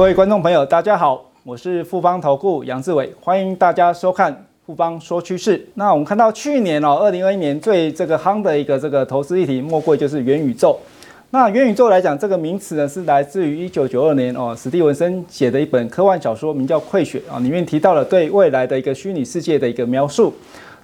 各位观众朋友，大家好，我是富邦投顾杨志伟，欢迎大家收看富邦说趋势。那我们看到去年哦，二零二一年最这个夯的一个这个投资议题，莫过于就是元宇宙。那元宇宙来讲，这个名词呢是来自于一九九二年哦，史蒂文森写的一本科幻小说，名叫《溃雪》啊，里面提到了对未来的一个虚拟世界的一个描述。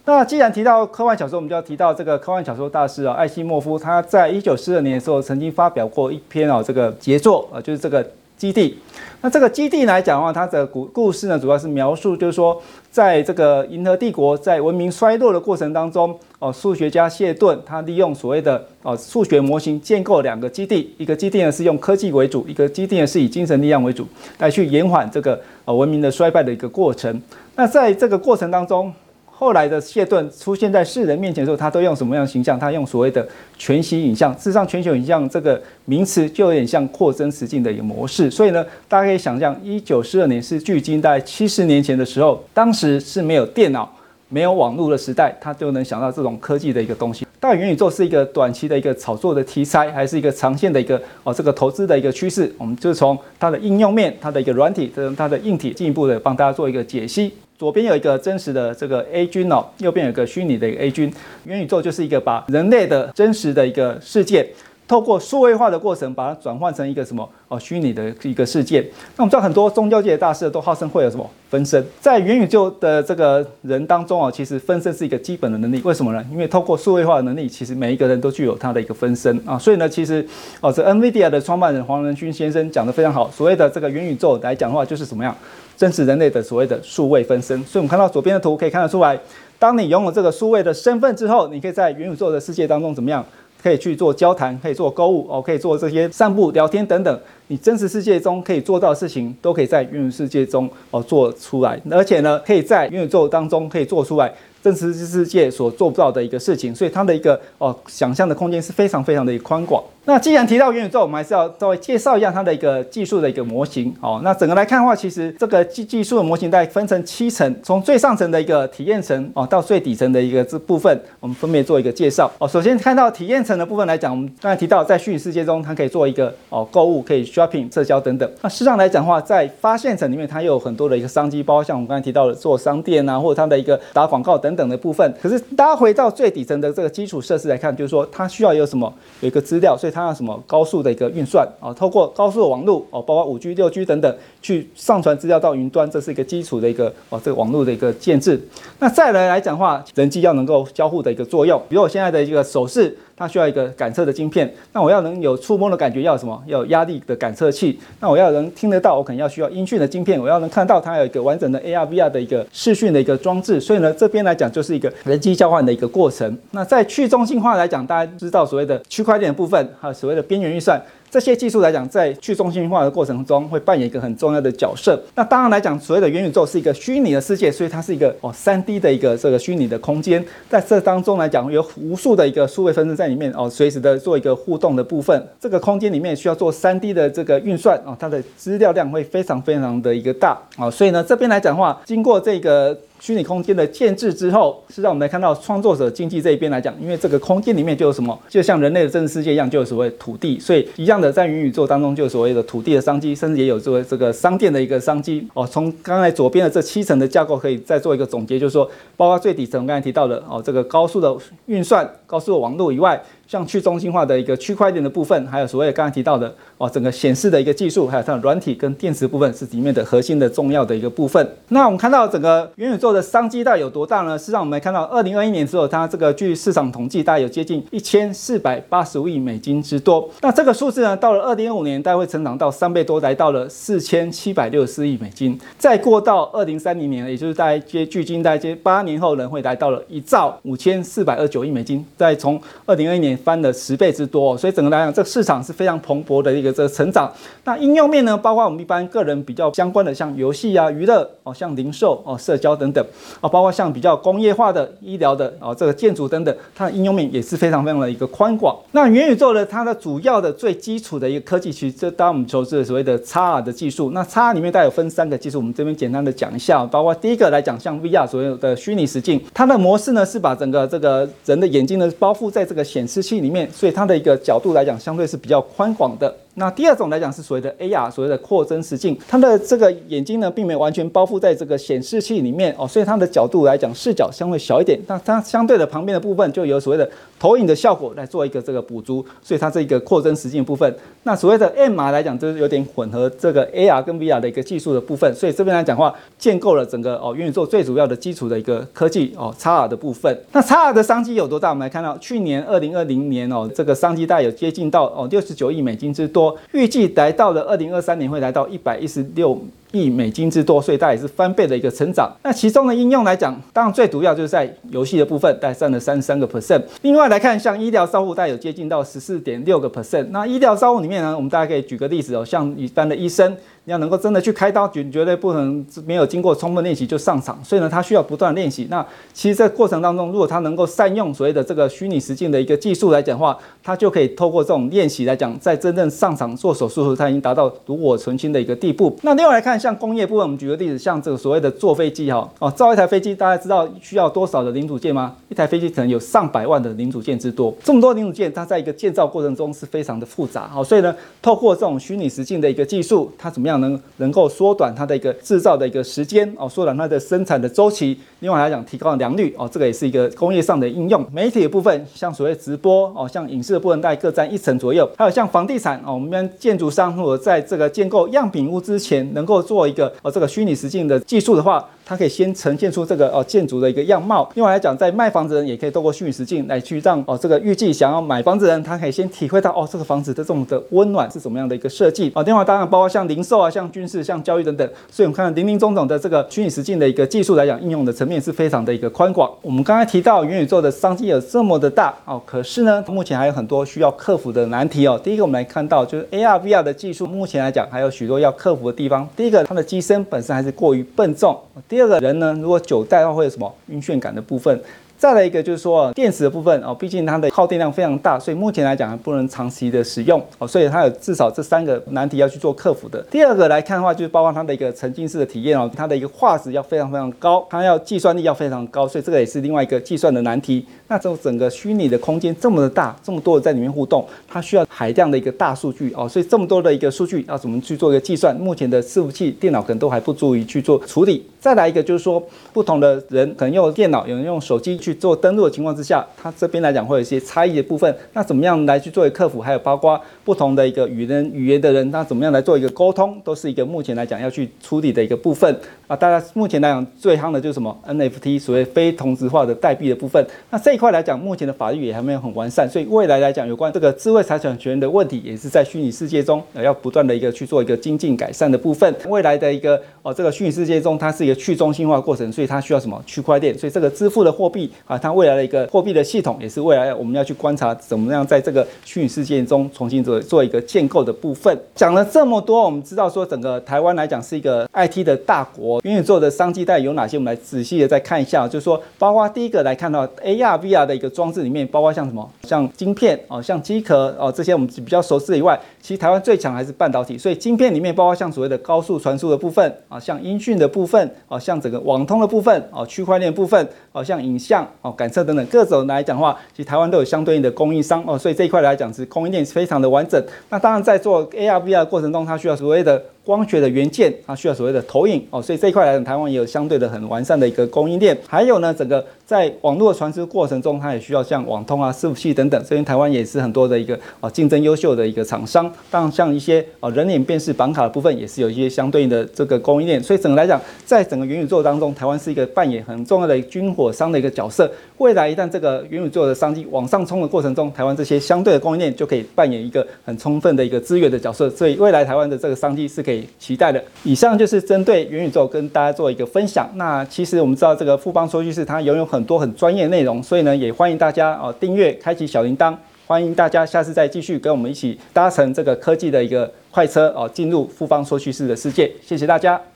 那既然提到科幻小说，我们就要提到这个科幻小说大师啊，艾西莫夫，他在一九四二年的时候曾经发表过一篇哦，这个杰作啊，就是这个。基地，那这个基地来讲的话，它的故故事呢，主要是描述，就是说，在这个银河帝国在文明衰落的过程当中，哦，数学家谢顿他利用所谓的哦数学模型建构两个基地，一个基地呢是用科技为主，一个基地呢是以精神力量为主，来去延缓这个呃文明的衰败的一个过程。那在这个过程当中，后来的谢顿出现在世人面前的时候，他都用什么样的形象？他用所谓的全息影像。事实上，全球影像这个名词就有点像扩增实境的一个模式。所以呢，大家可以想象，一九四二年是距今大概七十年前的时候，当时是没有电脑、没有网络的时代，他就能想到这种科技的一个东西。到底元宇宙是一个短期的一个炒作的题材，还是一个长线的一个哦这个投资的一个趋势？我们就从它的应用面、它的一个软体跟它的硬体进一步的帮大家做一个解析。左边有一个真实的这个 A 君哦，右边有一个虚拟的一个 A 君。元宇宙就是一个把人类的真实的一个世界，透过数位化的过程，把它转换成一个什么哦虚拟的一个世界。那我们知道很多宗教界的大师都号称会有什么分身，在元宇宙的这个人当中啊，其实分身是一个基本的能力。为什么呢？因为透过数位化的能力，其实每一个人都具有他的一个分身啊。所以呢，其实哦，这 NVIDIA 的创办人黄仁勋先生讲得非常好。所谓的这个元宇宙来讲的话，就是什么样？真实人类的所谓的数位分身，所以我们看到左边的图可以看得出来，当你拥有这个数位的身份之后，你可以在元宇宙的世界当中怎么样？可以去做交谈，可以做购物哦，可以做这些散步、聊天等等。你真实世界中可以做到的事情，都可以在元宇世界中哦做出来，而且呢，可以在元宇宙当中可以做出来。真实世界所做不到的一个事情，所以它的一个哦想象的空间是非常非常的宽广。那既然提到元宇宙，我们还是要稍微介绍一下它的一个技术的一个模型哦。那整个来看的话，其实这个技技术的模型大概分成七层，从最上层的一个体验层哦到最底层的一个这部分，我们分别做一个介绍哦。首先看到体验层的部分来讲，我们刚才提到在虚拟世界中，它可以做一个哦购物，可以 shopping 社交等等。那事实上来讲的话，在发现层里面，它又有很多的一个商机，包括像我们刚才提到的做商店啊，或者它的一个打广告等等的部分，可是大家回到最底层的这个基础设施来看，就是说它需要有什么，有一个资料，所以它什么高速的一个运算啊，透过高速的网络哦，包括五 G、六 G 等等，去上传资料到云端，这是一个基础的一个哦，这个网络的一个建制。那再来来讲话，人机要能够交互的一个作用，比如我现在的一个手势。它需要一个感测的晶片，那我要能有触摸的感觉，要什么？要有压力的感测器。那我要能听得到，我可能要需要音讯的晶片。我要能看到，它有一个完整的 AR、VR 的一个视讯的一个装置。所以呢，这边来讲就是一个人机交换的一个过程。那在去中心化来讲，大家知道所谓的区块链的部分，还有所谓的边缘运算。这些技术来讲，在去中心化的过程中会扮演一个很重要的角色。那当然来讲，所谓的元宇宙是一个虚拟的世界，所以它是一个哦三 D 的一个这个虚拟的空间。在这当中来讲，有无数的一个数位分身在里面哦，随时的做一个互动的部分。这个空间里面需要做三 D 的这个运算哦，它的资料量会非常非常的一个大哦。所以呢，这边来讲的话，经过这个。虚拟空间的建置之后，是让我们来看到创作者经济这一边来讲，因为这个空间里面就有什么，就像人类的真实世界一样，就有所谓土地，所以一样的在元宇宙当中就有所谓的土地的商机，甚至也有作为这个商店的一个商机哦。从刚才左边的这七层的架构可以再做一个总结，就是说，包括最底层刚才提到的哦，这个高速的运算、高速的网络以外。像去中心化的一个区块链的部分，还有所谓刚才提到的哦，整个显示的一个技术，还有它软体跟电池部分是里面的核心的重要的一个部分。那我们看到整个元宇宙的商机大概有多大呢？实际上我们看到二零二一年之后，它这个据市场统计，大概有接近一千四百八十五亿美金之多。那这个数字呢，到了二零二五年，大概会成长到三倍多，来到了四千七百六十四亿美金。再过到二零三零年，也就是大概接距今大概接八年后呢，会来到了一兆五千四百二十九亿美金。再从二零二一年。翻了十倍之多，所以整个来讲，这个市场是非常蓬勃的一个这个成长。那应用面呢，包括我们一般个人比较相关的，像游戏啊、娱乐哦，像零售哦、社交等等啊，包括像比较工业化的、医疗的哦，这个建筑等等，它的应用面也是非常非常的一个宽广。那元宇宙呢，它的主要的最基础的一个科技，其实这当我们熟知的所谓的 XR 的技术。那 XR 里面大有分三个技术，我们这边简单的讲一下，包括第一个来讲，像 VR 所有的虚拟实境，它的模式呢是把整个这个人的眼睛呢包覆在这个显示器里面，所以它的一个角度来讲，相对是比较宽广的。那第二种来讲是所谓的 AR，所谓的扩增实境，它的这个眼睛呢，并没有完全包覆在这个显示器里面哦，所以它的角度来讲视角相对小一点。那它相对的旁边的部分就有所谓的投影的效果来做一个这个补足，所以它这一个扩增实境部分。那所谓的 MR 来讲，就是有点混合这个 AR 跟 VR 的一个技术的部分。所以这边来讲话，建构了整个哦元宇宙最主要的基础的一个科技哦 XR 的部分。那 XR 的商机有多大？我们来看到去年二零二零年哦，这个商机大概有接近到哦六十九亿美金之多，预计来到了二零二三年会来到一百一十六亿美金之多，所以大概也是翻倍的一个成长。那其中的应用来讲，当然最主要就是在游戏的部分，大概占了三十三个 percent。另外来看，像医疗照护，大概有接近到十四点六个 percent。那医疗照护里面呢，我们大家可以举个例子哦，像一般的医生。你要能够真的去开刀，绝绝对不能没有经过充分练习就上场，所以呢，他需要不断练习。那其实，在过程当中，如果他能够善用所谓的这个虚拟实境的一个技术来讲的话，他就可以透过这种练习来讲，在真正上场做手术时，他已经达到炉火纯青的一个地步。那另外来看，像工业部分，我们举个例子，像这个所谓的坐飞机哈，哦，造一台飞机，大家知道需要多少的零组件吗？一台飞机可能有上百万的零组件之多，这么多零组件，它在一个建造过程中是非常的复杂。好，所以呢，透过这种虚拟实境的一个技术，它怎么样能能够缩短它的一个制造的一个时间哦，缩短它的生产的周期。另外来讲，提高良率哦，这个也是一个工业上的应用。媒体的部分，像所谓直播哦，像影视的部分，大概各占一成左右。还有像房地产哦，我们建筑商如果在这个建构样品屋之前，能够做一个呃这个虚拟实境的技术的话，它可以先呈现出这个哦建筑的一个样貌。另外来讲，在卖房子人也可以透过虚拟实境来去让哦这个预计想要买房子人，他可以先体会到哦这个房子的这种的温暖是怎么样的一个设计哦。另外当然包括像零售啊、像军事、像教育等等。所以我们看到林林总总的这个虚拟实境的一个技术来讲，应用的层面是非常的一个宽广。我们刚才提到元宇宙的商机有这么的大哦，可是呢，目前还有很多需要克服的难题哦。第一个，我们来看到就是 AR、VR 的技术，目前来讲还有许多要克服的地方。第一个，它的机身本身还是过于笨重。第第二个人呢，如果久戴的话会有什么晕眩感的部分。再来一个就是说电池的部分哦，毕竟它的耗电量非常大，所以目前来讲还不能长期的使用哦，所以它有至少这三个难题要去做克服的。第二个来看的话，就是包括它的一个沉浸式的体验哦，它的一个画质要非常非常高，它要计算力要非常高，所以这个也是另外一个计算的难题。那这种整个虚拟的空间这么的大，这么多的在里面互动，它需要海量的一个大数据哦，所以这么多的一个数据要怎么去做一个计算？目前的伺服器电脑可能都还不足以去做处理。再来一个就是说，不同的人可能用电脑，有人用手机去做登录的情况之下，它这边来讲会有一些差异的部分。那怎么样来去做一个克服？还有包括不同的一个语言语言的人，那怎么样来做一个沟通，都是一个目前来讲要去处理的一个部分啊。大家目前来讲最夯的就是什么 NFT，所谓非同质化的代币的部分。那这一块来讲，目前的法律也还没有很完善，所以未来来讲，有关这个智慧财产权的问题，也是在虚拟世界中呃要不断的一个去做一个精进改善的部分。未来的一个哦，这个虚拟世界中，它是一个去中心化过程，所以它需要什么区块链？所以这个支付的货币啊，它未来的一个货币的系统，也是未来我们要去观察怎么样在这个虚拟世界中重新做做一个建构的部分。讲了这么多，我们知道说整个台湾来讲是一个 IT 的大国，元宇宙的商机带有哪些？我们来仔细的再看一下，就是说，包括第一个来看到 AR、VR 的一个装置里面，包括像什么，像晶片哦，像机壳哦，这些我们比较熟悉以外，其实台湾最强还是半导体，所以晶片里面包括像所谓的高速传输的部分啊，像音讯的部分哦，像整个网通的部分哦，区块链部分哦，像影像哦、感测等等各种来讲的话，其实台湾都有相对应的供应商哦，所以这一块来讲是供应链是非常的完整。那当然在做 AR、VR 的过程中，它需要所谓的光学的元件，它需要所谓的投影哦，所以这一块来讲，台湾也有相对的很完善的一个供应链。还有呢，整个在网络传输过程中，它也需要像网通啊、伺服器等等，所以台湾也是很多的一个啊竞争优秀的一个厂商。当然，像一些啊人脸辨识绑卡的部分，也是有一些相对应的这个供应链。所以整个来讲，在整个元宇宙当中，台湾是一个扮演很重要的军火商的一个角色。未来一旦这个元宇宙的商机往上冲的过程中，台湾这些相对的供应链就可以扮演一个很充分的一个资源的角色。所以未来台湾的这个商机是可以。期待的。以上就是针对元宇宙跟大家做一个分享。那其实我们知道这个富邦说趋势它拥有很多很专业的内容，所以呢也欢迎大家哦订阅、开启小铃铛。欢迎大家下次再继续跟我们一起搭乘这个科技的一个快车哦，进入富邦说趋势的世界。谢谢大家。